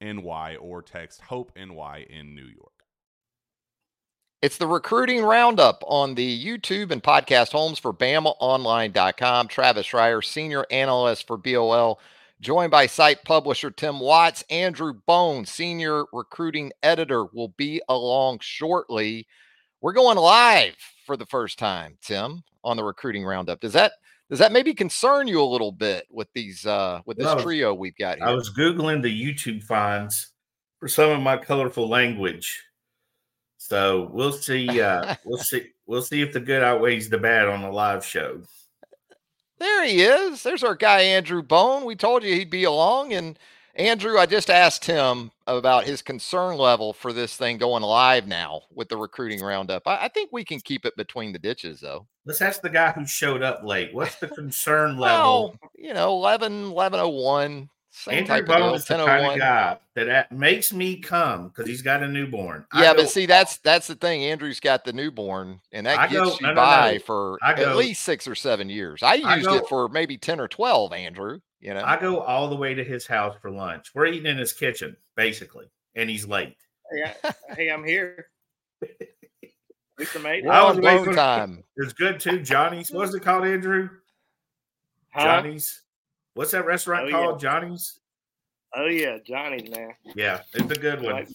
NY or text Hope NY in New York. It's the recruiting roundup on the YouTube and podcast homes for BamaOnline.com. Travis Reier, senior analyst for BOL, joined by site publisher Tim Watts. Andrew Bone, senior recruiting editor, will be along shortly. We're going live for the first time, Tim, on the recruiting roundup. Does that does that maybe concern you a little bit with these uh with this well, trio we've got here? I was googling the YouTube finds for some of my colorful language. So we'll see uh we'll see we'll see if the good outweighs the bad on the live show. There he is. There's our guy Andrew Bone. We told you he'd be along and Andrew, I just asked him about his concern level for this thing going live now with the recruiting roundup. I, I think we can keep it between the ditches, though. Let's ask the guy who showed up late. What's the concern level? well, you know, 11, 1101. Same Andrew Bone is the oh kind of guy that makes me come because he's got a newborn. Yeah, but see, that's that's the thing. Andrew's got the newborn, and that I gets go, you no, by no, no. for go, at least six or seven years. I used I it for maybe ten or twelve. Andrew. You know, I go all the way to his house for lunch. We're eating in his kitchen, basically, and he's late. Hey, I, hey I'm here. Mr. Mate. I was waiting time. It's good too. Johnny's. What's it called, Andrew? Huh? Johnny's. What's that restaurant oh, called? Yeah. Johnny's. Oh yeah, Johnny's man. Yeah, it's a good one.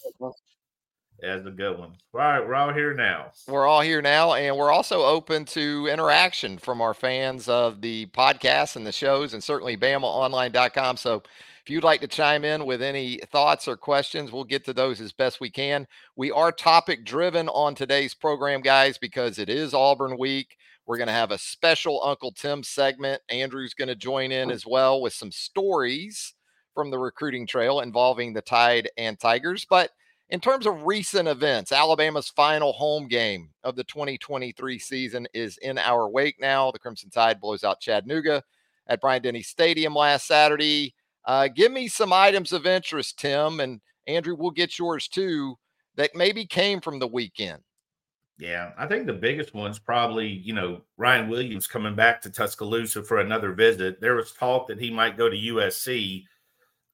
That's a good one. All right, we're all here now. We're all here now, and we're also open to interaction from our fans of the podcast and the shows, and certainly BamaOnline.com. So if you'd like to chime in with any thoughts or questions, we'll get to those as best we can. We are topic driven on today's program, guys, because it is Auburn week. We're going to have a special Uncle Tim segment. Andrew's going to join in as well with some stories from the recruiting trail involving the Tide and Tigers. But in terms of recent events, Alabama's final home game of the 2023 season is in our wake now. The Crimson Tide blows out Chattanooga at Bryant Denny Stadium last Saturday. Uh, give me some items of interest, Tim, and Andrew, we'll get yours too, that maybe came from the weekend. Yeah, I think the biggest one's probably, you know, Ryan Williams coming back to Tuscaloosa for another visit. There was talk that he might go to USC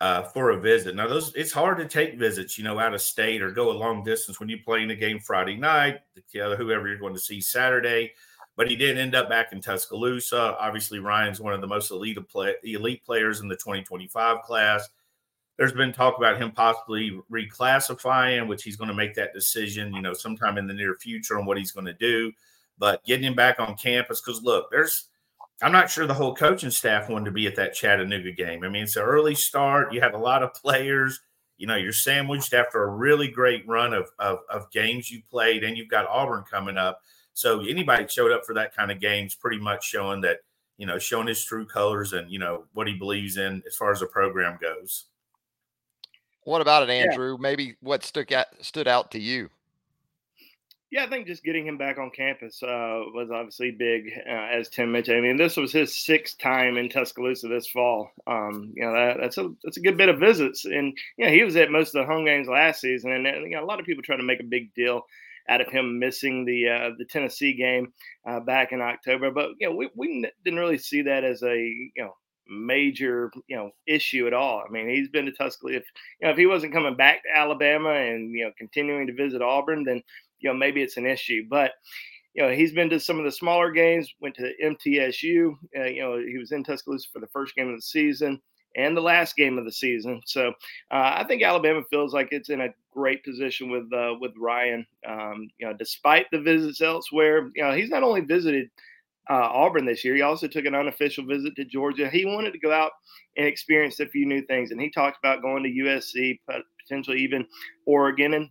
uh, for a visit. Now, those it's hard to take visits, you know, out of state or go a long distance when you're playing a game Friday night, whoever you're going to see Saturday. But he did end up back in Tuscaloosa. Obviously, Ryan's one of the most elite play, elite players in the 2025 class. There's been talk about him possibly reclassifying, which he's going to make that decision, you know, sometime in the near future on what he's going to do. But getting him back on campus, because look, there's I'm not sure the whole coaching staff wanted to be at that Chattanooga game. I mean, it's an early start. You have a lot of players. You know, you're sandwiched after a really great run of, of, of games you played, and you've got Auburn coming up. So anybody showed up for that kind of games, pretty much showing that you know, showing his true colors and you know what he believes in as far as the program goes. What about it, Andrew? Yeah. Maybe what stuck out stood out to you? Yeah, I think just getting him back on campus uh, was obviously big, uh, as Tim mentioned. I mean, this was his sixth time in Tuscaloosa this fall. Um, you know, that, that's a that's a good bit of visits, and you know, he was at most of the home games last season, and you know, a lot of people try to make a big deal out of him missing the uh, the Tennessee game uh, back in October. But you know, we, we didn't really see that as a you know major you know issue at all. I mean, he's been to Tuscaloosa. If you know if he wasn't coming back to Alabama and you know continuing to visit Auburn, then you know maybe it's an issue. But you know he's been to some of the smaller games. Went to MTSU. Uh, you know he was in Tuscaloosa for the first game of the season and the last game of the season. So uh, I think Alabama feels like it's in a great position with uh, with Ryan. Um, you know, despite the visits elsewhere, you know he's not only visited uh, Auburn this year, he also took an unofficial visit to Georgia. He wanted to go out and experience a few new things, and he talked about going to USC, potentially even Oregon, and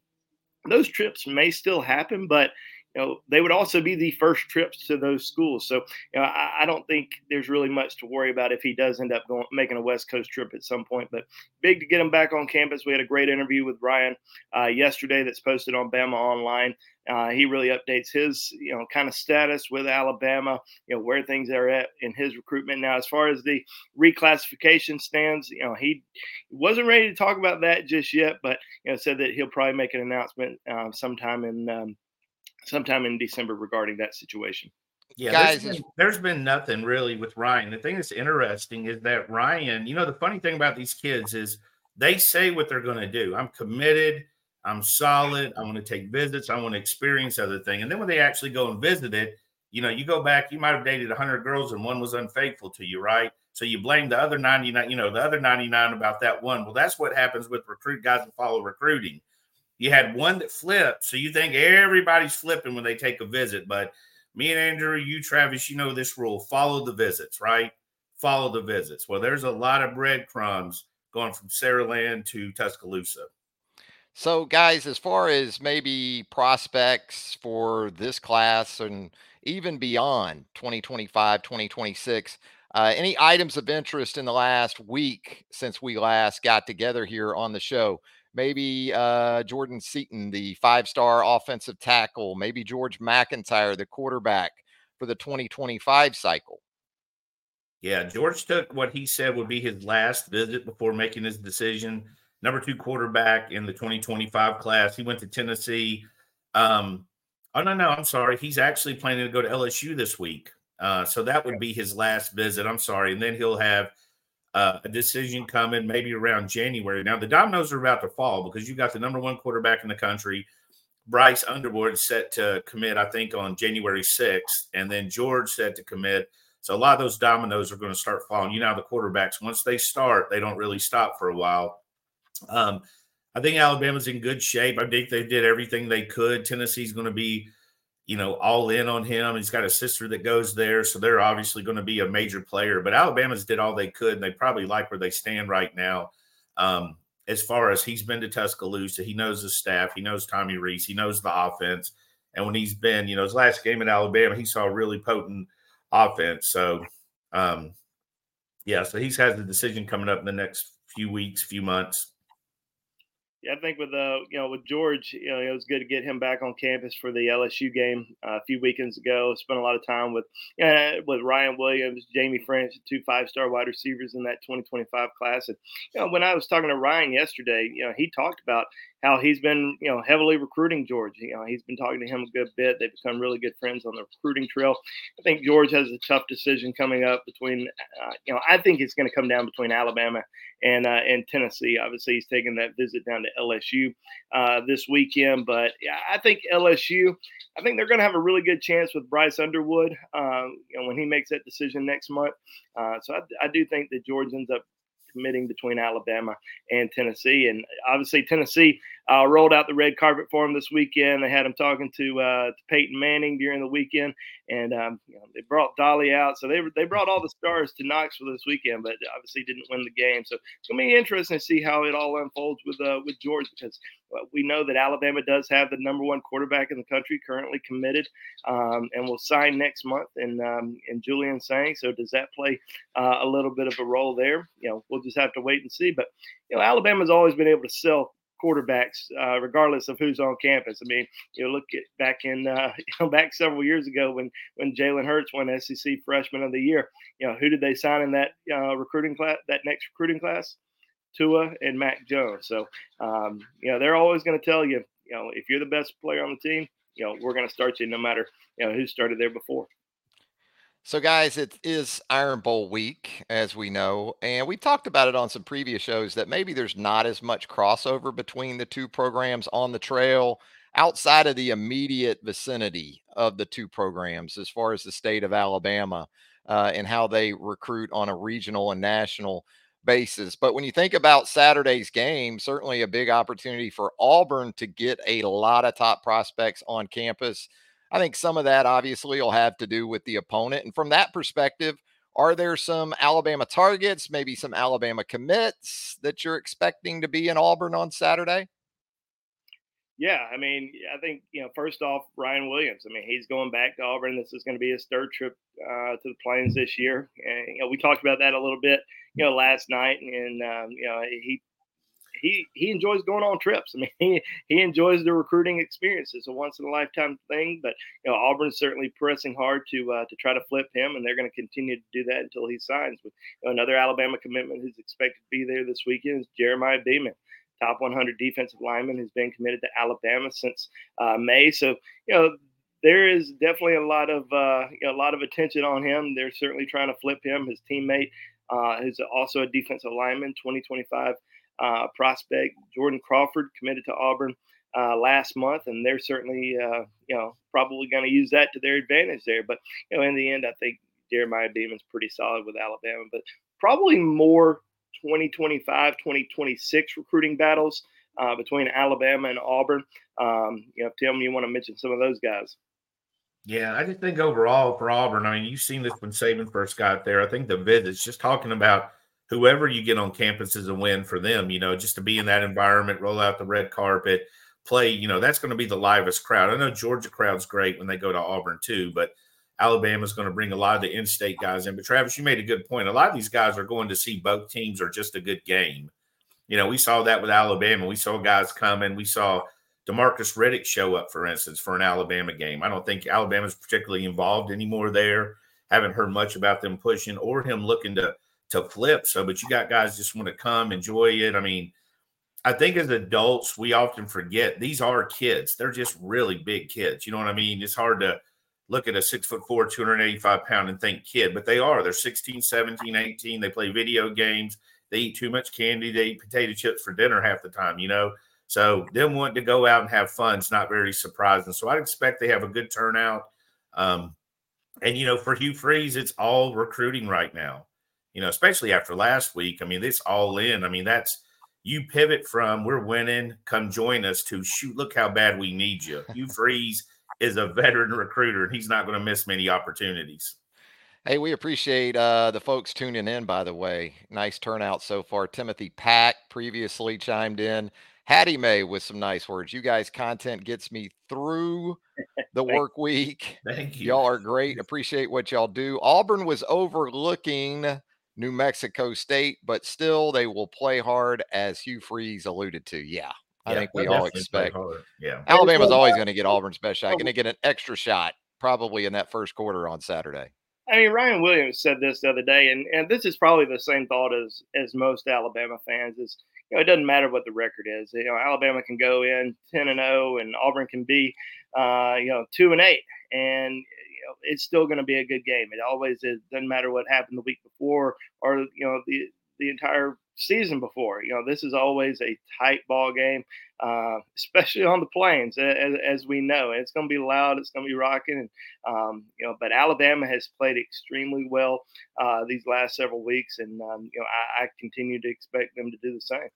those trips may still happen, but you know, they would also be the first trips to those schools. So, you know, I, I, don't think there's really much to worry about if he does end up going making a West Coast trip at some point. But big to get him back on campus. We had a great interview with Ryan uh, yesterday that's posted on Bama Online. Uh, he really updates his, you know, kind of status with Alabama, you know, where things are at in his recruitment. Now, as far as the reclassification stands, you know, he wasn't ready to talk about that just yet, but, you know, said that he'll probably make an announcement uh, sometime in um, sometime in December regarding that situation. Yeah, Guys, there's been, there's been nothing really with Ryan. The thing that's interesting is that Ryan, you know, the funny thing about these kids is they say what they're going to do. I'm committed. I'm solid. I want to take visits. I want to experience other thing. And then when they actually go and visit it, you know, you go back, you might have dated 100 girls and one was unfaithful to you, right? So you blame the other 99, you know, the other 99 about that one. Well, that's what happens with recruit guys that follow recruiting. You had one that flipped, so you think everybody's flipping when they take a visit. But me and Andrew, you, Travis, you know this rule: follow the visits, right? Follow the visits. Well, there's a lot of breadcrumbs going from Saraland to Tuscaloosa. So, guys, as far as maybe prospects for this class and even beyond 2025, 2026, uh, any items of interest in the last week since we last got together here on the show? Maybe uh, Jordan Seaton, the five star offensive tackle, maybe George MacIntyre, the quarterback for the 2025 cycle. Yeah, George took what he said would be his last visit before making his decision. Number two quarterback in the 2025 class. He went to Tennessee. Um, oh, no, no, I'm sorry. He's actually planning to go to LSU this week. Uh, so that would be his last visit. I'm sorry. And then he'll have uh, a decision coming maybe around January. Now, the dominoes are about to fall because you got the number one quarterback in the country, Bryce Underwood, set to commit, I think, on January 6th, and then George set to commit. So a lot of those dominoes are going to start falling. You know, the quarterbacks, once they start, they don't really stop for a while. Um, I think Alabama's in good shape. I think they did everything they could. Tennessee's going to be you know, all in on him. He's got a sister that goes there, so they're obviously going to be a major player. But Alabama's did all they could, and they probably like where they stand right now. Um, as far as he's been to Tuscaloosa, he knows the staff, he knows Tommy Rees, he knows the offense. And when he's been, you know, his last game in Alabama, he saw a really potent offense. So, um, yeah, so he's has the decision coming up in the next few weeks, few months. Yeah, I think with uh, you know, with George, you know, it was good to get him back on campus for the LSU game uh, a few weekends ago. Spent a lot of time with uh, with Ryan Williams, Jaime Ffrench, two five star wide receivers in that 2025 class. And you know, when I was talking to Ryan yesterday, you know, he talked about how he's been, you know, heavily recruiting George. You know, he's been talking to him a good bit. They've become really good friends on the recruiting trail. I think George has a tough decision coming up between, uh, you know, I think it's going to come down between Alabama and uh, and Tennessee. Obviously, he's taking that visit down to LSU uh, this weekend, but yeah, I think LSU. I think they're going to have a really good chance with Bryce Underwood. Um, you know, when he makes that decision next month. Uh, so I, I do think that George ends up committing between Alabama and Tennessee. And obviously, Tennessee, uh, rolled out the red carpet for him this weekend. They had him talking to, uh, to Peyton Manning during the weekend, and um, you know, they brought Dolly out. So they they brought all the stars to Knoxville this weekend, but obviously didn't win the game. So it's gonna be interesting to see how it all unfolds with uh, with George because we know that Alabama does have the number one quarterback in the country currently committed, um, and will sign next month in um, in Julian Sayin. So does that play uh, a little bit of a role there? You know, we'll just have to wait and see. But you know, Alabama's always been able to sell quarterbacks, uh, regardless of who's on campus. I mean, you know, look at back in uh, you know back several years ago when when Jalen Hurts won SEC Freshman of the Year. You know, who did they sign in that uh, recruiting class? That next recruiting class, Tua and Mac Jones. So, um, you know, they're always going to tell you, you know, if you're the best player on the team, you know, we're going to start you no matter you know who started there before. So, guys, it is Iron Bowl week, as we know, and we talked about it on some previous shows that maybe there's not as much crossover between the two programs on the trail outside of the immediate vicinity of the two programs as far as the state of Alabama uh, and how they recruit on a regional and national basis. But when you think about Saturday's game, certainly a big opportunity for Auburn to get a lot of top prospects on campus I think some of that obviously will have to do with the opponent. And from that perspective, are there some Alabama targets, maybe some Alabama commits that you're expecting to be in Auburn on Saturday? Yeah, I mean, I think you know. First off, Ryan Williams. I mean, he's going back to Auburn. This is going to be his third trip uh, to the Plains this year, and you know, we talked about that a little bit, you know, last night. And um, you know, he he he enjoys going on trips. I mean, he, he enjoys the recruiting experience. It's a once in a lifetime thing. But you know, Auburn's certainly pressing hard to uh, to try to flip him, and they're going to continue to do that until he signs. With you know, another Alabama commitment who's expected to be there this weekend is Jeremiah Beaman. Top 100 defensive lineman who's been committed to Alabama since uh, May. So you know there is definitely a lot of uh, you know, a lot of attention on him. They're certainly trying to flip him. His teammate, uh, who's also a defensive lineman, 2025 uh, prospect Jordan Crawford committed to Auburn uh, last month, and they're certainly uh, you know probably going to use that to their advantage there. But you know, in the end, I think Jeremiah Beaman's pretty solid with Alabama, but probably more 2025, 2026 recruiting battles uh, between Alabama and Auburn. Um, you know, Tim, you want to mention some of those guys? Yeah, I just think overall for Auburn, I mean, you've seen this when Saban first got there. I think the visits, just talking about whoever you get on campus is a win for them. You know, just to be in that environment, roll out the red carpet, play. You know, that's going to be the livest crowd. I know Georgia crowd's great when they go to Auburn too, but Alabama's going to bring a lot of the in-state guys in. But Travis, you made a good point. A lot of these guys are going to see both teams are just a good game. You know, we saw that with Alabama. We saw guys coming. We saw Demarcus Riddick show up, for instance, for an Alabama game. I don't think Alabama's particularly involved anymore there. Haven't heard much about them pushing or him looking to to flip. So, but you got guys just want to come enjoy it. I mean, I think as adults, we often forget these are kids. They're just really big kids. You know what I mean? It's hard to look at a six foot four, 285 pound and think kid, but they are. They're 16, 17, 18. They play video games. They eat too much candy. They eat potato chips for dinner half the time, you know? So them wanting to go out and have fun is not very surprising. So I'd expect they have a good turnout. Um, and, you know, for Hugh Freeze, it's all recruiting right now you know, especially after last week. I mean, this all in. I mean, that's you pivot from we're winning, come join us to shoot, look how bad we need you. Hugh Freeze is a veteran recruiter and he's not going to miss many opportunities. Hey, we appreciate uh, the folks tuning in, by the way. Nice turnout so far. Timothy Pack previously chimed in. Hattie May with some nice words. You guys' content gets me through the work week. Thank you. Y'all are great. Appreciate what y'all do. Auburn was overlooking New Mexico State, but still they will play hard, as Hugh Freeze alluded to. Yeah, I yeah, think we all expect. Yeah, Alabama's always going to get Auburn's best shot. Going to get an extra shot probably in that first quarter on Saturday. I mean, Ryan Williams said this the other day, and, and this is probably the same thought as as most Alabama fans is. You know, it doesn't matter what the record is. You know, Alabama can go in ten and zero, oh, and Auburn can be, uh, you know, two and eight, and know, it's still going to be a good game. It always is. Doesn't matter what happened the week before or you know the the entire season before. You know, this is always a tight ball game, uh, especially on the plains, as, as, we know. It's going to be loud. It's going to be rocking. And, um, you know, but Alabama has played extremely well uh, these last several weeks, and um, you know, I, I, continue to expect them to do the same.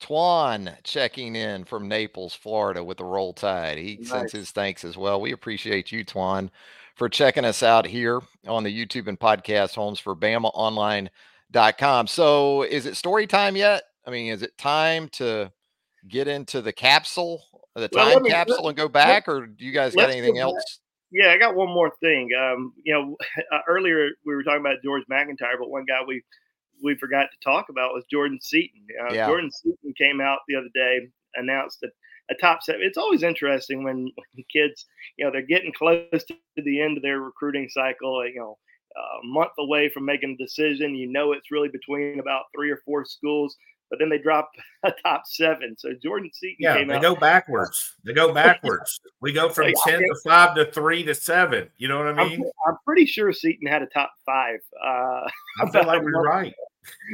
Twan checking in from Naples, Florida with the roll tide. He nice. sends his thanks as well. We appreciate you, Twan, for checking us out here on the YouTube and podcast homes for BamaOnline.com. So is it story time yet? I mean, is it time to get into the capsule, the time well, me, capsule, and go back, or do you guys got anything else? Yeah, I got one more thing. Um, you know, uh, earlier we were talking about George MacIntyre, but one guy we we forgot to talk about was Jordan Seaton. Uh, yeah. Jordan Seaton came out the other day, announced a, a top seven. It's always interesting when, when kids, you know, they're getting close to the end of their recruiting cycle. You know, a month away from making a decision. You know, it's really between about three or four schools but then they drop a top seven. So Jordan Seaton yeah, they out. go backwards. They go backwards. we go from like, ten to five to three to seven. You know what I mean? I'm, I'm pretty sure Seaton had a top five. Uh, I feel like we're right.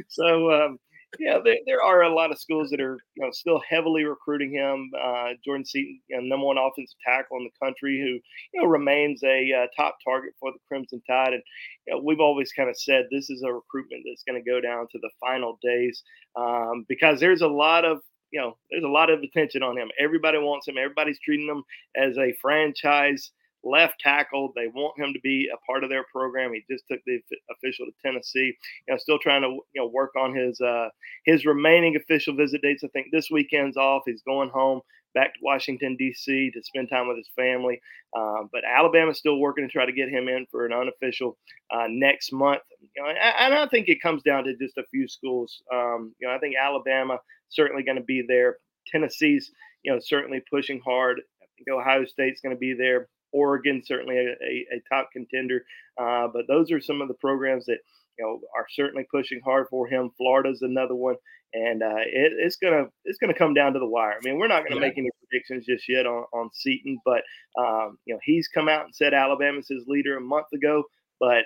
So um, yeah, there, there are a lot of schools that are you know still heavily recruiting him. Uh, Jordan Seaton, you know, number one offensive tackle in the country, who you know remains a uh, top target for the Crimson Tide. And you know, we've always kind of said this is a recruitment that's going to go down to the final days um, because there's a lot of you know there's a lot of attention on him. Everybody wants him. Everybody's treating him as a franchise left tackle. They want him to be a part of their program. He just took the official to Tennessee. You know, still trying to you know work on his uh, his remaining official visit dates. I think this weekend's off. He's going home back to Washington D.C. to spend time with his family. Uh, but Alabama's still working to try to get him in for an unofficial uh, next month. You know, and I think it comes down to just a few schools. Um, you know, I think Alabama certainly going to be there. Tennessee's you know certainly pushing hard. I think Ohio State's going to be there. Oregon certainly a, a, a top contender, uh, but those are some of the programs that you know are certainly pushing hard for him. Florida's another one, and uh, it, it's gonna it's gonna come down to the wire. I mean, we're not gonna yeah. make any predictions just yet on on Seaton, but um, you know he's come out and said Alabama's his leader a month ago, but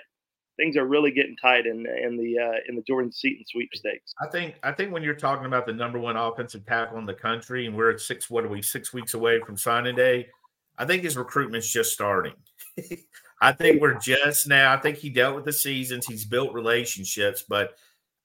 things are really getting tight in in the uh, in the Jordan Seaton sweepstakes. I think I think when you're talking about the number one offensive tackle in the country, and we're at six what are we six weeks away from signing day, I think his recruitment's just starting. I think we're just now. I think he dealt with the seasons. He's built relationships, but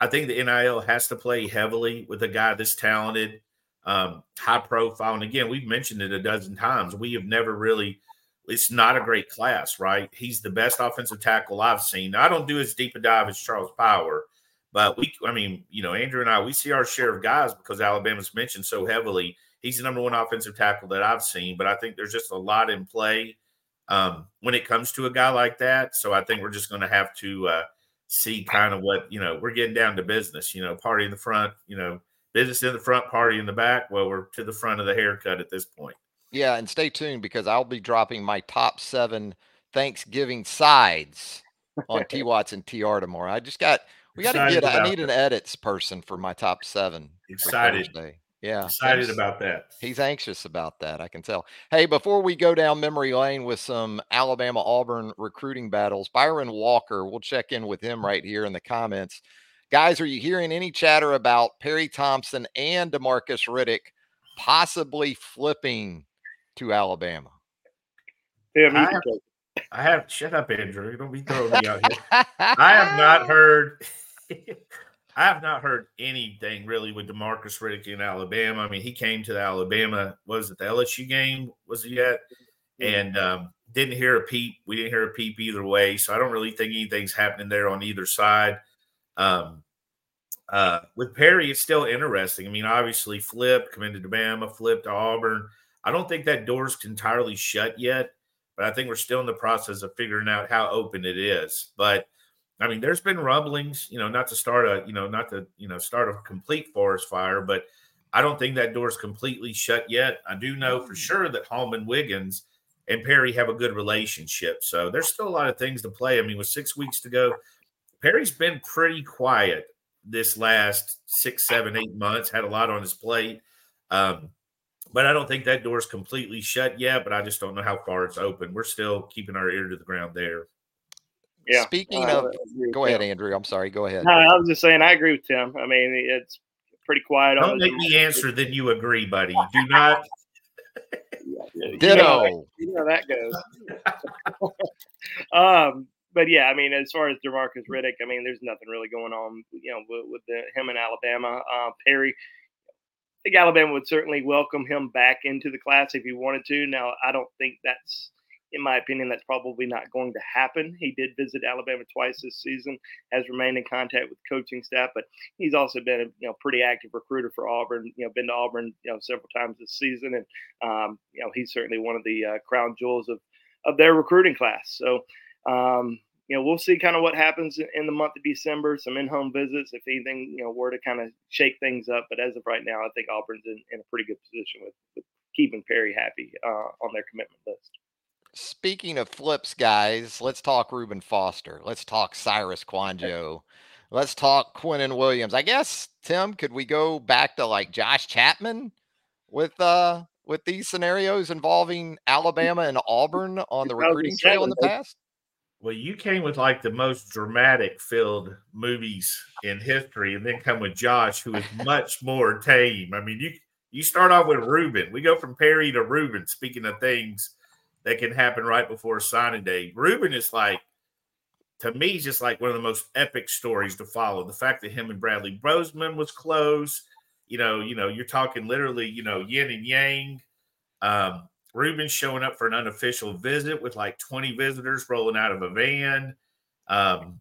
I think the NIL has to play heavily with a guy this talented, um, high profile. And again, we've mentioned it a dozen times. We have never really. It's not a great class, right? He's the best offensive tackle I've seen. Now, I don't do as deep a dive as Charles Power, but we. I mean, you know, Andrew and I, we see our share of guys because Alabama's mentioned so heavily he's the number one offensive tackle that I've seen. But I think there's just a lot in play um, when it comes to a guy like that. So I think we're just going to have to uh, see kind of what you know. We're getting down to business. You know, party in the front. You know, business in the front, party in the back. Well, we're to the front of the haircut at this point. Yeah, and stay tuned because I'll be dropping my top seven Thanksgiving sides on T Watts and TR tomorrow. I just got we got to get. I need an edits person for my top seven. Excited. Yeah. Excited about that. He's anxious about that. I can tell. Hey, before we go down memory lane with some Alabama Auburn recruiting battles, Byron Walker, we'll check in with him right here in the comments. Guys, are you hearing any chatter about Perry Thompson and Demarcus Riddick possibly flipping to Alabama? Yeah, I have, I have, shut up, Andrew. Don't be throwing me out here. I have not heard I have not heard anything really with Demarcus Riddick in Alabama. I mean, he came to the Alabama, was it the LSU game? Was it yet? And um, didn't hear a peep. We didn't hear a peep either way. So I don't really think anything's happening there on either side. Um, uh, with Perry, it's still interesting. I mean, obviously, flip, committed to Alabama, flip to Auburn. I don't think that door's entirely shut yet, but I think we're still in the process of figuring out how open it is. But – I mean, there's been rumblings, you know, not to start a, you know, not to, you know, start a complete forest fire, but I don't think that door's completely shut yet. I do know for sure that Holmon Wiggins and Perry have a good relationship. So there's still a lot of things to play. I mean, with six weeks to go, Perry's been pretty quiet this last six, seven, eight months, had a lot on his plate. Um, but I don't think that door's completely shut yet, but I just don't know how far it's open. We're still keeping our ear to the ground there. Yeah. Speaking uh, of, go ahead, Tim. Andrew. I'm sorry. Go ahead. No, I was just saying, I agree with Tim. I mean, it's pretty quiet. Don't make me answer then you agree, buddy. Do not. Ditto. You know, that goes. um, but yeah, I mean, as far as Demarcus Riddick, I mean, there's nothing really going on, you know, with, with the, him in Alabama. Uh, Perry, I think Alabama would certainly welcome him back into the class if he wanted to. Now, I don't think that's, in my opinion, that's probably not going to happen. He did visit Alabama twice this season, has remained in contact with coaching staff, but he's also been a you know pretty active recruiter for Auburn. You know, been to Auburn you know several times this season, and um, you know he's certainly one of the uh, crown jewels of of their recruiting class. So. Um, you know, we'll see kind of what happens in the month of December. Some in-home visits, if anything, you know, were to kind of shake things up. But as of right now, I think Auburn's in, in a pretty good position with, with keeping Perry happy uh, on their commitment list. Speaking of flips, guys, let's talk Reuben Foster. Let's talk Cyrus Kouandjio. Let's talk Quinnen Williams. I guess Tim, could we go back to like Josh Chapman with uh with these scenarios involving Alabama and Auburn on the recruiting trail in the past? Well, you came with like the most dramatic filled movies in history, and then come with Josh, who is much more tame. I mean, you you start off with Reuben. We go from Perry to Reuben. Speaking of things that can happen right before signing day, Reuben is like to me just like one of the most epic stories to follow. The fact that him and Bradley Bozeman was close, you know, you know, you're talking literally, you know, yin and yang. Um, Reuben showing up for an unofficial visit with like 20 visitors rolling out of a van. Um,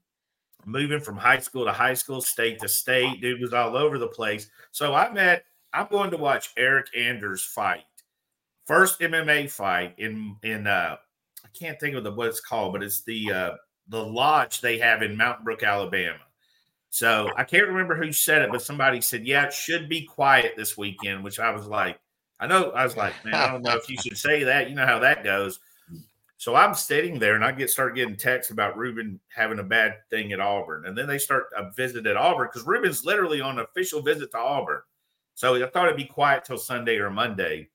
moving from high school to high school, state to state. Dude was all over the place. So I met, I'm going to watch Eryk Anders fight. First MMA fight in in uh I can't think of the what it's called, but it's the uh the lodge they have in Mountain Brook, Alabama. So I can't remember who said it, but somebody said, Yeah, it should be quiet this weekend, which I was like, I know I was like, man, I don't know if you should say that. You know how that goes. So I'm sitting there and I get start getting texts about Reuben having a bad thing at Auburn. And then they start a visit at Auburn because Reuben's literally on an official visit to Auburn. So I thought it'd be quiet till Sunday or Monday.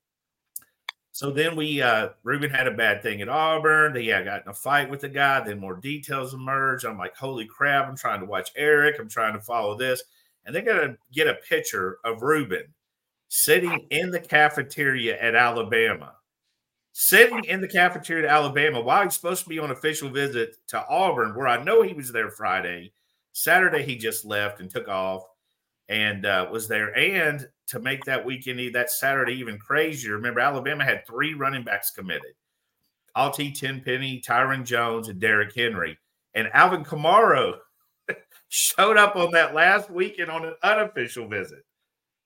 So then we uh Reuben had a bad thing at Auburn. He had got in a fight with the guy. Then more details emerged. I'm like, holy crap, I'm trying to watch Eryk. I'm trying to follow this. And they gotta get a picture of Reuben sitting in the cafeteria at Alabama, sitting in the cafeteria at Alabama while he's supposed to be on official visit to Auburn, where I know he was there Friday. Saturday, he just left and took off and uh, was there. And to make that weekend, that Saturday even crazier, remember, Alabama had three running backs committed Altee Tenpenny, Tyren Jones, and Derrick Henry. And Alvin Kamara showed up on that last weekend on an unofficial visit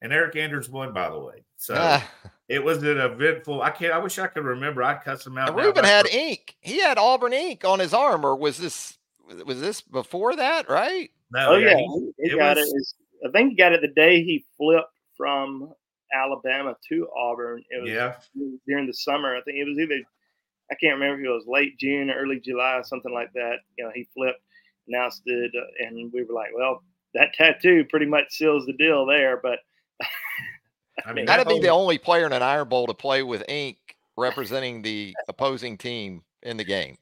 and Eryk Anders won, by the way. So ah. it was an eventful. I can't. I wish I could remember. I cut some out. Reuben had ink. He had Auburn ink on his arm, or was this was this before that? Right? No. Oh yeah, he, he, he got was, it. I think he got it the day he flipped from Alabama to Auburn. It was yeah. during the summer. I think it was either I can't remember if it was late June, early July, something like that. You know, he flipped, announced it, uh, and we were like, well, that tattoo pretty much seals the deal there. But I mean, that'd be the only player in an Iron Bowl to play with ink representing the opposing team in the game.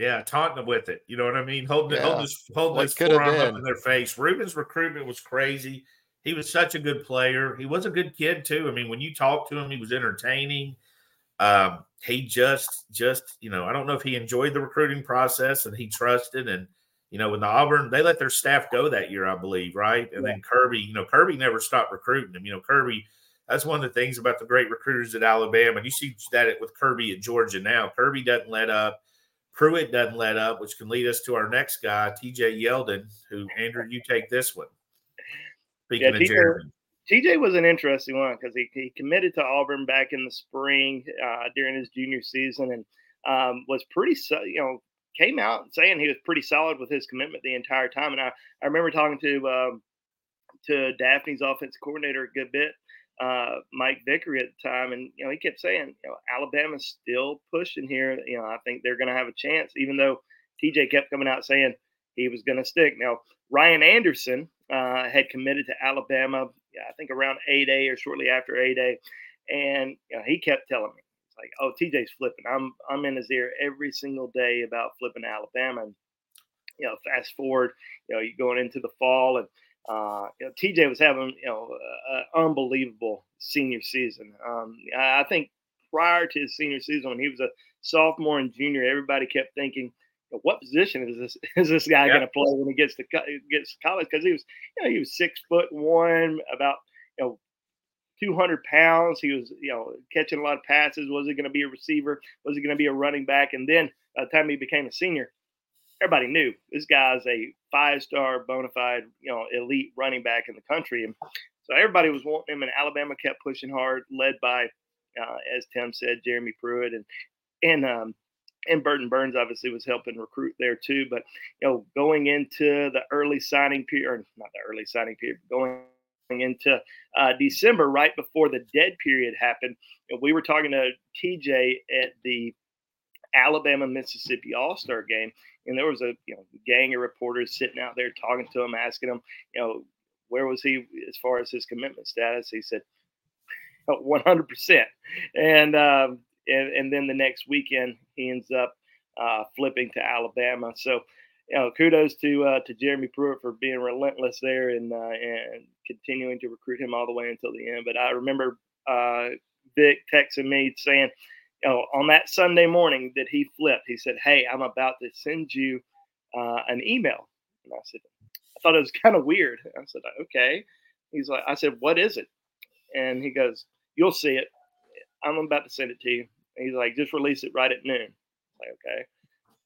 Yeah, taunting them with it. You know what I mean? Holding yeah. holding his, holding his forearm up in their face. Reuben's recruitment was crazy. He was such a good player. He was a good kid too. I mean, when you talk to him, he was entertaining. Um, he just, just, you know, I don't know if he enjoyed the recruiting process and he trusted and you know, when the Auburn, they let their staff go that year, I believe, right? And yeah. then Kirby, you know, Kirby never stopped recruiting them. You know, Kirby, that's one of the things about the great recruiters at Alabama. And you see that with Kirby at Georgia now. Kirby doesn't let up. Pruitt doesn't let up, which can lead us to our next guy, TJ Yeldon, who, Andrew, you take this one. Speaking yeah, of TJ, Jeremy. TJ was an interesting one because he, he committed to Auburn back in the spring uh, during his junior season and um, was pretty, you know, came out saying he was pretty solid with his commitment the entire time. And I, I remember talking to um, to Daphne's offense coordinator a good bit, uh, Mike Vickery at the time, and you know he kept saying, you know, Alabama's still pushing here. You know, I think they're going to have a chance, even though TJ kept coming out saying he was going to stick. Now Ryan Anderson uh, had committed to Alabama, I think around A Day or shortly after A Day, and you know, he kept telling me it's like, oh, TJ's flipping. I'm I'm in his ear every single day about flipping Alabama. And you know, fast forward, you know, you're going into the fall, and uh, you know, TJ was having you know an unbelievable senior season. Um, I think prior to his senior season, when he was a sophomore and junior, everybody kept thinking, what position is this is this guy yep. going to play when he gets to gets to college? Because he was, you know, he was six foot one, about you know 200 pounds. He was, you know, catching a lot of passes. Was he going to be a receiver? Was he going to be a running back? And then by the time he became a senior, everybody knew this guy's a five-star bona fide, you know, elite running back in the country. And so everybody was wanting him, and Alabama kept pushing hard, led by, uh, as Tim said, Jeremy Pruitt and and um, and Burton Burns obviously was helping recruit there too. But you know, going into the early signing period, not the early signing period, going into uh, December, right before the dead period happened, we were talking to TJ at the Alabama Mississippi All Star game, and there was a you know gang of reporters sitting out there talking to him, asking him, you know, where was he as far as his commitment status? He said, 100%. And um, and, and then the next weekend he ends up uh, flipping to Alabama. So, you know, kudos to uh, to Jeremy Pruitt for being relentless there and uh, and continuing to recruit him all the way until the end. But I remember uh, Vic texting me saying, you know, on that Sunday morning that he flipped, he said, "Hey, I'm about to send you uh, an email," and I said, "I thought it was kind of weird." I said, "Okay." He's like, "I said, what is it?" And he goes, "You'll see it. I'm about to send it to you." he's like, just release it right at noon. Like, okay.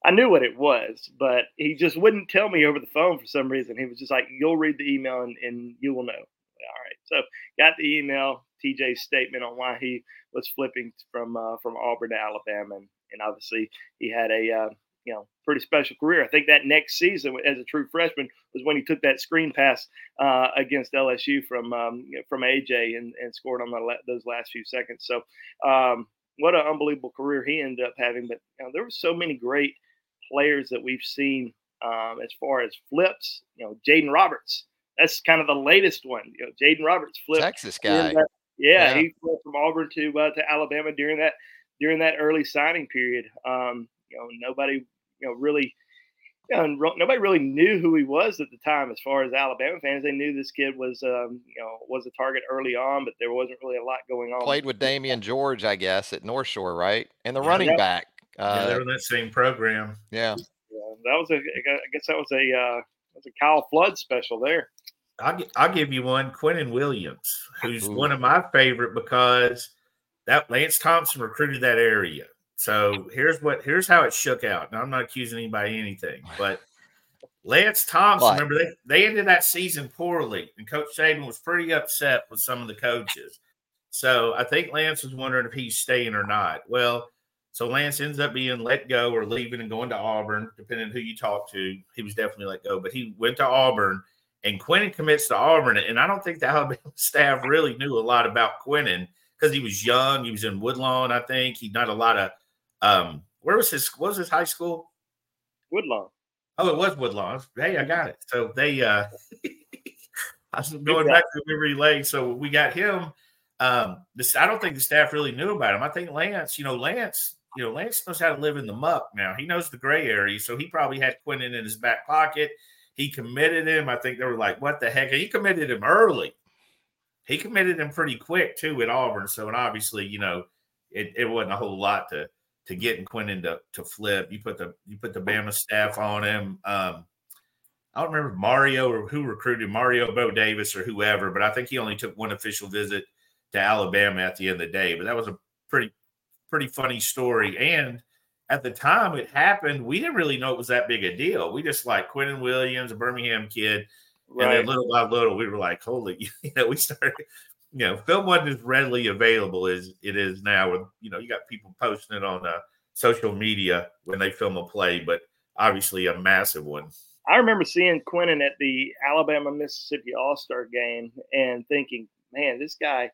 I knew what it was, but he just wouldn't tell me over the phone for some reason. He was just like, you'll read the email and, and you will know. All right. So got the email, TJ's statement on why he was flipping from uh, from Auburn to Alabama, and, and obviously he had a uh, you know pretty special career. I think that next season as a true freshman was when he took that screen pass uh, against LSU from um, from AJ and, and scored on the, those last few seconds. So um, what an unbelievable career he ended up having. But you know, there were so many great players that we've seen um, as far as flips. You know, Jaden Roberts. That's kind of the latest one. You know, Jaden Roberts flipped. Texas guy. That, yeah, yeah, he flipped from Auburn to uh, to Alabama during that during that early signing period. Um, you know, nobody you know really yeah, and nobody really knew who he was at the time. As far as Alabama fans, they knew this kid was, um, you know, was a target early on, but there wasn't really a lot going on. Played with Damieon George, I guess, at North Shore, right? And the yeah, running back. Uh, yeah, they were in that same program. Yeah. yeah, that was a. I guess that was a uh, that was a Kyle Flood special there. I'll, I'll give you one, Quinnen Williams, who's Ooh. one of my favorite because that Lance Thompson recruited that area. So here's what here's how it shook out. Now I'm not accusing anybody anything, but Lance Thompson, remember they, they ended that season poorly, and Coach Saban was pretty upset with some of the coaches. So I think Lance was wondering if he's staying or not. Well, so Lance ends up being let go or leaving and going to Auburn, depending on who you talk to. He was definitely let go, but he went to Auburn and Quinnen commits to Auburn. And I don't think the Alabama staff really knew a lot about Quinnen because he was young. He was in Woodlawn, I think. He not a lot of um, where was his what was his high school? Woodlawn. Oh, it was Woodlawn. Hey, I got it. So they uh I was going back to memory lane. So we got him. Um, this I don't think the staff really knew about him. I think Lance, you know, Lance, you know, Lance knows how to live in the muck now. He knows the gray area. So he probably had Quinnen in his back pocket. He committed him. I think they were like, what the heck? He committed him early. He committed him pretty quick too at Auburn. So and obviously, you know, it, it wasn't a whole lot to to getting Quinnen to, to flip. You put the you put the Bama staff on him. Um, I don't remember Mario or who recruited Mario Bo Davis or whoever, but I think he only took one official visit to Alabama at the end of the day. But that was a pretty pretty funny story. And at the time it happened, we didn't really know it was that big a deal. We just like Quinnen Williams, a Birmingham kid. Right. And then little by little, we were like, holy, you know, we started you know, film wasn't as readily available as it is now. With you know, you got people posting it on uh, social media when they film a play, but obviously a massive one. I remember seeing Quinnen at the Alabama Mississippi All Star game and thinking, man, this guy,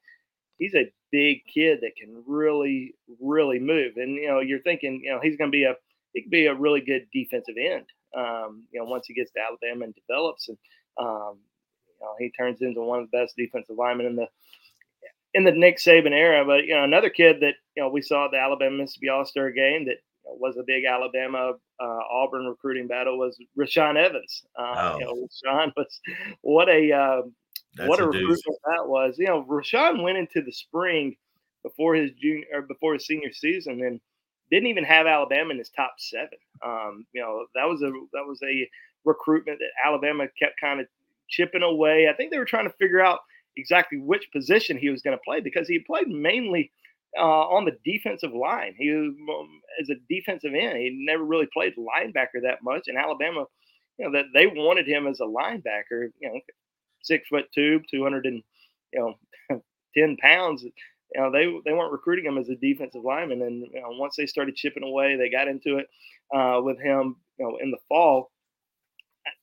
he's a big kid that can really, really move. And you know, you're thinking, you know, he's going to be a he could be a really good defensive end. Um, you know, once he gets to Alabama and develops, and um, you know, he turns into one of the best defensive linemen in the in the Nick Saban era. But you know, another kid that you know we saw the Alabama Mississippi All Star game that was a big Alabama uh, Auburn recruiting battle was Rashaan Evans. Uh, oh. You know, Rashaan was what a uh, what a, a recruitment that was. You know, Rashaan went into the spring before his junior or before his senior season and didn't even have Alabama in his top seven. Um, you know, that was a that was a recruitment that Alabama kept kind of chipping away. I think they were trying to figure out exactly which position he was going to play because he played mainly uh, on the defensive line. He was um, as a defensive end. He never really played linebacker that much. And Alabama, you know, that they wanted him as a linebacker. You know, six foot two, two hundred and you know, ten pounds. You know, they they weren't recruiting him as a defensive lineman. And you know, once they started chipping away, they got into it uh, with him. You know, in the fall.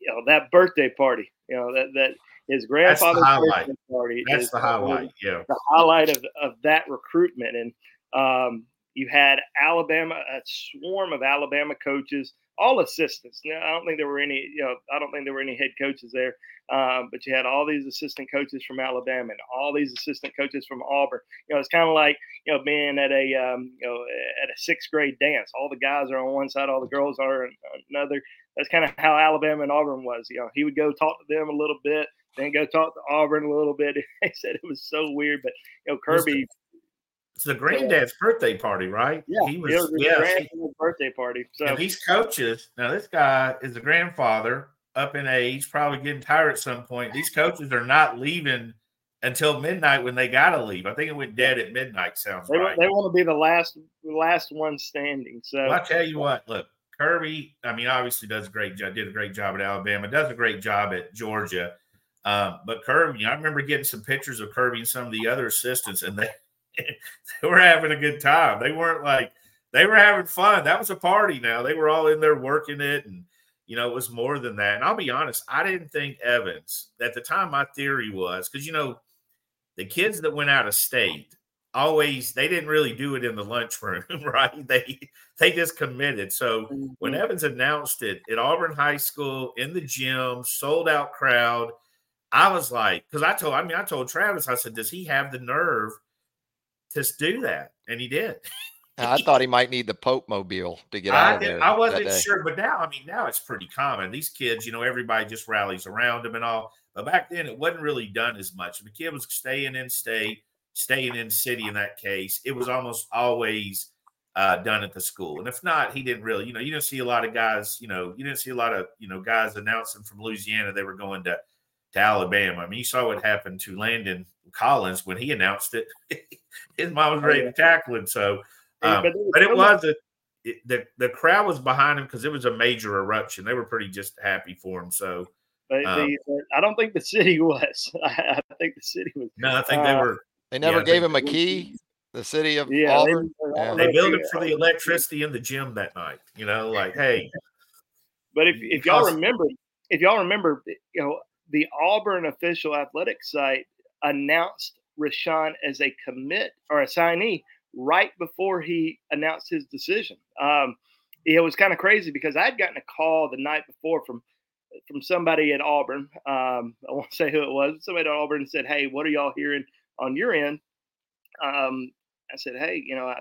You know that birthday party. You know that that his grandfather's birthday party. That's the highlight. Yeah, the highlight of, of that recruitment. And um, you had Alabama, a swarm of Alabama coaches, all assistants. Now, I don't think there were any. You know, I don't think there were any head coaches there. Um, but you had all these assistant coaches from Alabama and all these assistant coaches from Auburn. You know, it's kind of like you know being at a um, you know at a sixth grade dance. All the guys are on one side, all the girls are on another. That's kind of how Alabama and Auburn was. You know, he would go talk to them a little bit, then go talk to Auburn a little bit. They said it was so weird, but you know, Kirby. It's the granddad's birthday party, right? Yeah, he was. Was yeah, granddad's birthday party. So and these coaches. Now, this guy is a grandfather, up in age, probably getting tired at some point. These coaches are not leaving until midnight when they got to leave. I think it went dead at midnight. Sounds they, right. They want to be the last, last one standing. So well, I tell you what, look, Kirby. I mean, obviously does a great job. Did a great job at Alabama. Does a great job at Georgia. Um, but Kirby, I remember getting some pictures of Kirby and some of the other assistants, and they they were having a good time. They weren't like they were having fun. That was a party. Now they were all in there working it, and you know it was more than that. And I'll be honest, I didn't think Evans at the time. My theory was because you know the kids that went out of state always they didn't really do it in the lunchroom, right? They they just committed. So mm-hmm. when Evans announced it at Auburn High School in the gym, sold out crowd, I was like, because I told I mean I told Travis, I said, does he have the nerve to do that? And he did. I thought he might need the Pope mobile to get out I, of there. I wasn't sure, but now I mean now it's pretty common. These kids, you know, everybody just rallies around them and all. But back then it wasn't really done as much. The kid was staying in state staying in city in that case, it was almost always uh, done at the school. And if not, he didn't really, you know, you didn't see a lot of guys, you know, you didn't see a lot of, you know, guys announcing from Louisiana they were going to, to Alabama. I mean, you saw what happened to Landon Collins when he announced it. His mom was ready to tackle him. So, um, but it was a, it, the the crowd was behind him because it was a major eruption. They were pretty just happy for him. So, um, the, I don't think the city was. I, think the city was. No, I think uh, they were. They never yeah, gave they, him a key. The city of yeah, Auburn. They, yeah. they built it for the electricity in the gym that night. You know, like hey. But if, if y'all remember, if y'all remember, you know, the Auburn official athletic site announced Rashaan as a commit or a signee right before he announced his decision. Um, it was kind of crazy because I'd gotten a call the night before from from somebody at Auburn. Um, I won't say who it was. Somebody at Auburn said, "Hey, what are y'all hearing on your end, um, I said, hey, you know, I,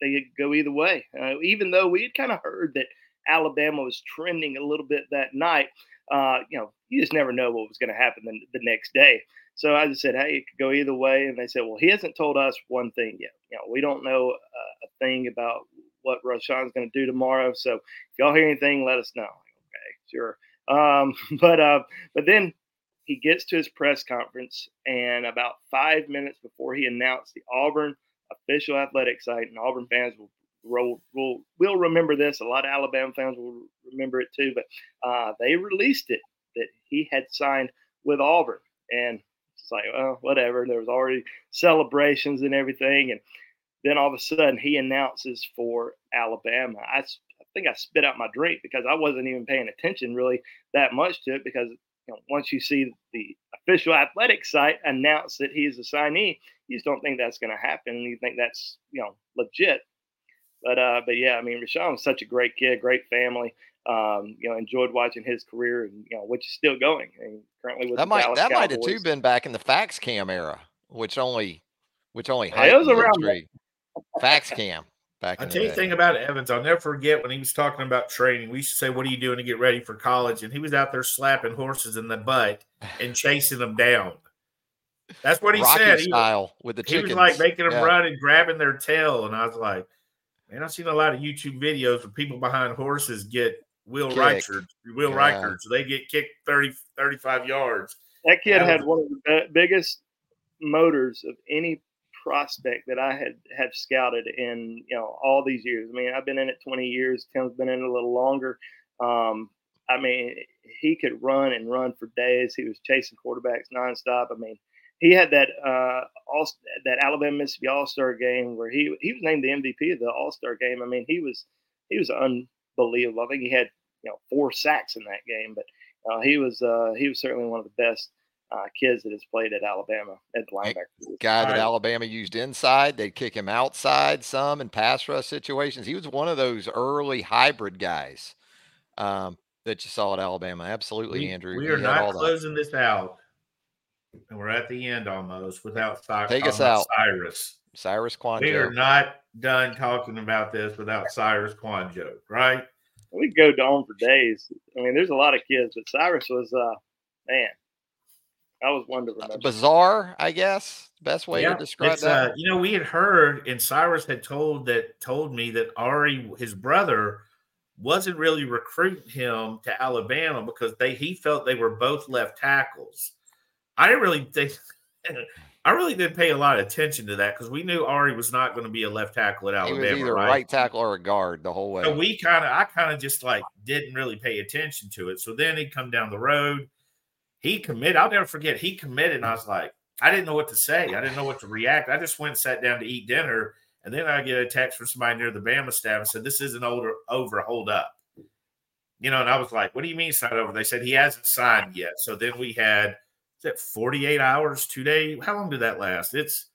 they could go either way. Uh, even though we had kind of heard that Alabama was trending a little bit that night, uh, you know, you just never know what was going to happen the, the, next day. So I just said, hey, it could go either way. And they said, well, he hasn't told us one thing yet. You know, we don't know uh, a thing about what Rashaan's going to do tomorrow. So if y'all hear anything, let us know. Okay, sure. Um, but uh, but then he gets to his press conference, and about five minutes before he announced the Auburn official athletic site, and Auburn fans will will will, will remember this. A lot of Alabama fans will remember it too. But uh, they released it that he had signed with Auburn, and it's like, well, whatever. There was already celebrations and everything, and then all of a sudden he announces for Alabama. I, I think I spit out my drink because I wasn't even paying attention really that much to it because you know, once you see the official athletic site announce that he's a signee, you just don't think that's going to happen. You think that's you know legit. But uh, but yeah, I mean, Rashaan was such a great kid, great family. Um, you know, enjoyed watching his career, and you know, which is still going. And currently with that might Dallas that Cowboys. might have too been back in the fax cam era, which only which only yeah, it was around fax cam. Back I'll tell you the thing about Evans, I'll never forget when he was talking about training. We used to say, What are you doing to get ready for college? And he was out there slapping horses in the butt and chasing them down. That's what he Rocky said. Style he, with the chickens. He was like making them yeah. run and grabbing their tail. And I was like, Man, I've seen a lot of YouTube videos where people behind horses get Will Reichard, Will yeah. Reichard. So they get kicked 30, 35 yards. That kid that had one of the biggest motors of any prospect that I had have scouted in you know all these years. I mean, I've been in it 20 years. Tim's been in it a little longer. Um, I mean, he could run and run for days. He was chasing quarterbacks nonstop. I mean, he had that uh, all that Alabama Mississippi All Star game where he he was named the MVP of the All Star game. I mean, he was he was unbelievable. I think he had you know four sacks in that game, but uh, he was uh, he was certainly one of the best uh, kids that has played at Alabama at the linebacker. Guy that right. Alabama used inside, they'd kick him outside some in pass rush situations. He was one of those early hybrid guys um, that you saw at Alabama. Absolutely, we, Andrew. We are not closing that. this out, and we're at the end almost without Cyrus. Take us out, Cyrus. Cyrus Kouandjio. We are not done talking about this without Cyrus Kouandjio, right? We go on for days. I mean, there's a lot of kids, but Cyrus was, uh, man, that was one to remember. Bizarre, I guess. Best way yeah, to describe that. Uh, you know, we had heard, and Cyrus had told that told me that Arie, his brother, wasn't really recruiting him to Alabama because they he felt they were both left tackles. I didn't really think I really didn't pay a lot of attention to that because we knew Arie was not going to be a left tackle at Alabama. He was either right? right tackle or a guard the whole way. So we kind of, I kind of just like didn't really pay attention to it. So then he'd come down the road. He committed. I'll never forget. He committed, and I was like, I didn't know what to say. I didn't know what to react. I just went and sat down to eat dinner, and then I get a text from somebody near the Bama staff and said, "This isn't over. Over. Hold up." You know, and I was like, "What do you mean it's not over?" They said he hasn't signed yet. So then we had is that 48 hours, two days? How long did that last? It's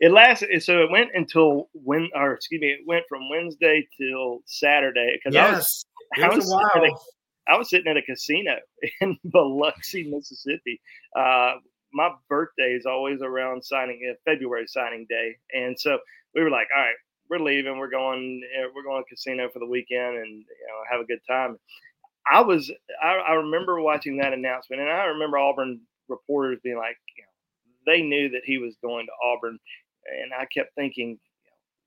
it lasted so it went until when or excuse me, it went from Wednesday till Saturday because yes, I was, I was, sitting a, I was sitting at a casino in Biloxi, Mississippi. Uh, my birthday is always around signing uh, February signing day, and so we were like, all right, we're leaving. We're going. Uh, we're going to casino for the weekend and you know have a good time. I was. I, I remember watching that announcement, and I remember Auburn reporters being like, you know, they knew that he was going to Auburn, and I kept thinking,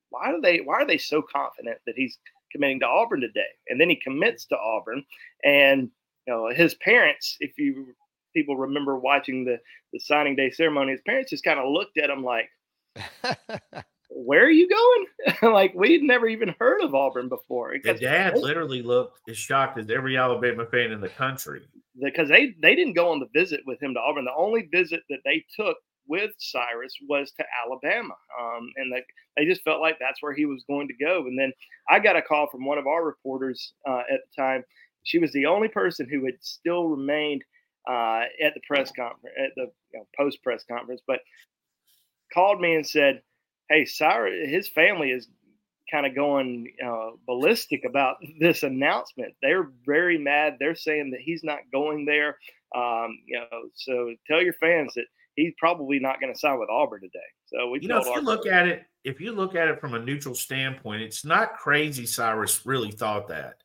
why do they? Why are they so confident that he's committing to Auburn today? And then he commits to Auburn, and you know his parents. If you people remember watching the the signing day ceremony, his parents just kind of looked at him like. where are you going? like we'd never even heard of Auburn before. The dad literally looked as shocked as every Alabama fan in the country because they they didn't go on the visit with him to Auburn. The only visit that they took with Cyrus was to Alabama, um, and they they just felt like that's where he was going to go. And then I got a call from one of our reporters uh, at the time. She was the only person who had still remained uh, at the press conference, at the you know, post press conference, but called me and said, "Hey, Cyrus, his family is kind of going uh, ballistic about this announcement. They're very mad. They're saying that he's not going there. Um, you know, so tell your fans that he's probably not going to sign with Auburn today. So we, you know, if you look at it, if you look at it from a neutral standpoint, it's not crazy. Cyrus really thought that.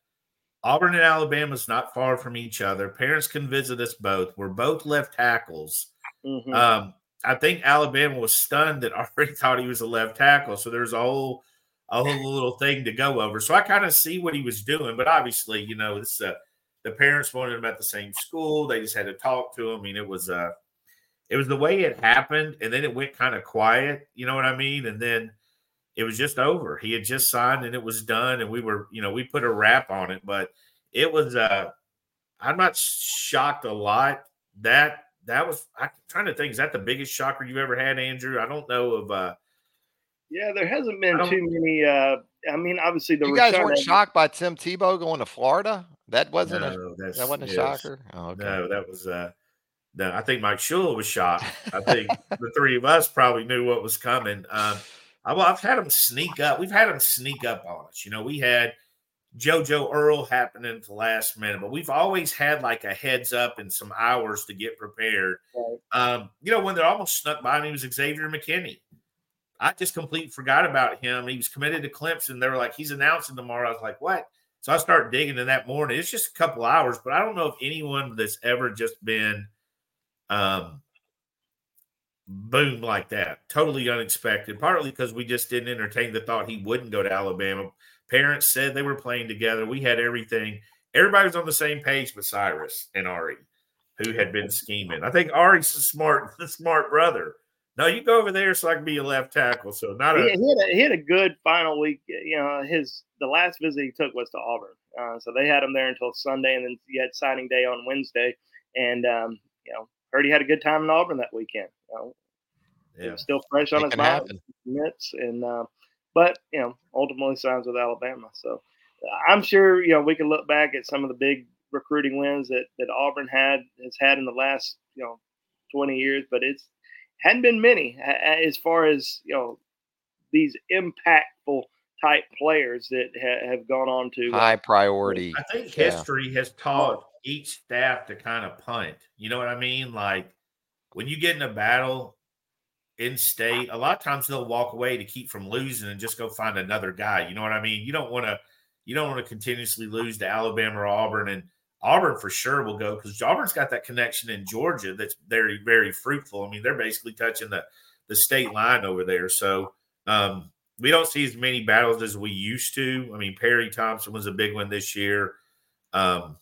Auburn and Alabama is not far from each other. Parents can visit us both. We're both left tackles. Mm-hmm. Um, I think Alabama was stunned that already thought he was a left tackle. So there's a whole a whole little thing to go over. So I kind of see what he was doing, but obviously, you know, this uh, the parents wanted him at the same school. They just had to talk to him. I mean, it was uh it was the way it happened, and then it went kind of quiet. You know what I mean? And then it was just over. He had just signed, and it was done. And we were, you know, we put a wrap on it, but it was. uh I'm not shocked a lot. That that was. I'm trying to think. Is that the biggest shocker you've ever had, Andrew? I don't know of. uh yeah, there hasn't been too many. Uh, I mean, obviously the you guys weren't shocked by Tim Tebow going to Florida. That wasn't no, a that wasn't a shocker. Oh, okay. No, that was. Uh, no, I think Mike Shula was shocked. I think the three of us probably knew what was coming. Um, I, well, I've had them sneak up. We've had them sneak up on us. You know, we had JoJo Earle happening at the last minute, but we've always had like a heads up and some hours to get prepared. Right. Um, you know, when they're almost snuck by me was Xavier McKinney. I just completely forgot about him. He was committed to Clemson. They were like, he's announcing tomorrow. I was like, what? So I start digging in that morning. It's just a couple hours, but I don't know if anyone that's ever just been um boom like that. Totally unexpected. Partly because we just didn't entertain the thought he wouldn't go to Alabama. Parents said they were playing together. We had everything. Everybody was on the same page with Cyrus and Arie, who had been scheming. I think Arie's a smart, the smart brother No, you go over there so I can be a left tackle. So not a. He, he, had a he had a good final week. You know, his the last visit he took was to Auburn. Uh, so they had him there until Sunday, and then he had signing day on Wednesday. And um, you know, heard he had a good time in Auburn that weekend. You know, Yeah. it was still fresh on It his mind. happen. Mitts, and uh, but you know, ultimately signs with Alabama. So uh, I'm sure you know we can look back at some of the big recruiting wins that that Auburn had has had in the last you know 20 years, but it's hadn't been many a- a- as far as you know these impactful type players that ha- have gone on to uh, High priority. I think Yeah. history has taught each staff to kind of punt. You know what I mean? Like when you get in a battle in state, a lot of times they'll walk away to keep from losing and just go find another guy. You know what I mean? You don't want to you don't want to continuously lose to Alabama or Auburn and Auburn for sure will go because Auburn's got that connection in Georgia that's very, very fruitful. I mean, they're basically touching the the state line over there. So um, we don't see as many battles as we used to. I mean, Perry Thompson was a big one this year. Um,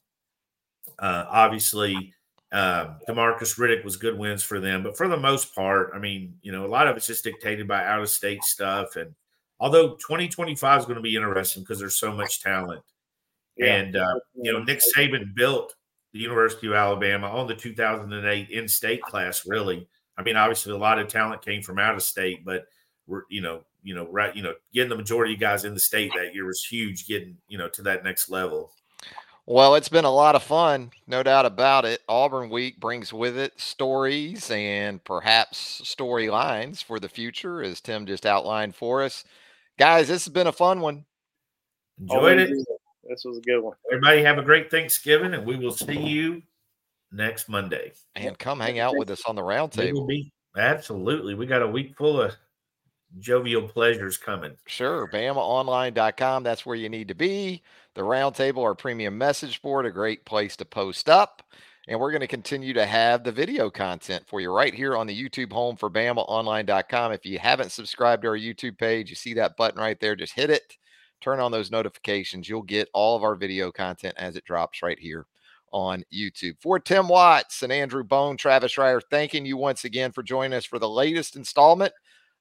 uh, obviously, um, Demarcus Riddick was good wins for them, but for the most part, I mean, you know, a lot of it's just dictated by out of state stuff. And although 2025 is going to be interesting because there's so much talent, Yeah. and uh, you know, Nick Saban built the University of Alabama on the 2008 in-state class. Really, I mean, obviously, a lot of talent came from out of state, but we're you know, you know, right, you know, getting the majority of guys in the state that year was huge. Getting you know to that next level. Well, it's been a lot of fun, no doubt about it. Auburn Week brings with it stories and perhaps storylines for the future, as Tim just outlined for us. Guys, this has been a fun one. Enjoyed it. This was a good one. Everybody have a great Thanksgiving, and we will see you next Monday. And come hang out with us on the We will roundtable. absolutely. We got a week full of jovial pleasures coming. Sure. BamaOnline.com. That's where you need to be. The roundtable, our premium message board, a great place to post up. And we're going to continue to have the video content for you right here on the YouTube home for BamaOnline.com. If you haven't subscribed to our YouTube page, you see that button right there. Just hit it, turn on those notifications. You'll get all of our video content as it drops right here on YouTube. For Tim Watts and Andrew Bone, Travis Reier, thanking you once again for joining us for the latest installment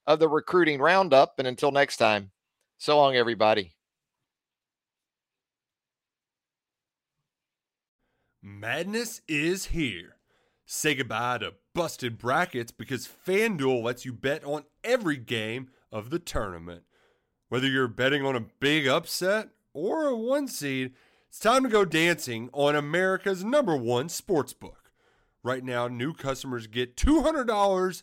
of the recruiting roundup. And until next time, so long, everybody. Madness is here. Say goodbye to busted brackets because FanDuel lets you bet on every game of the tournament. Whether you're betting on a big upset or a one seed, it's time to go dancing on America's number one sportsbook. Right now, new customers get $200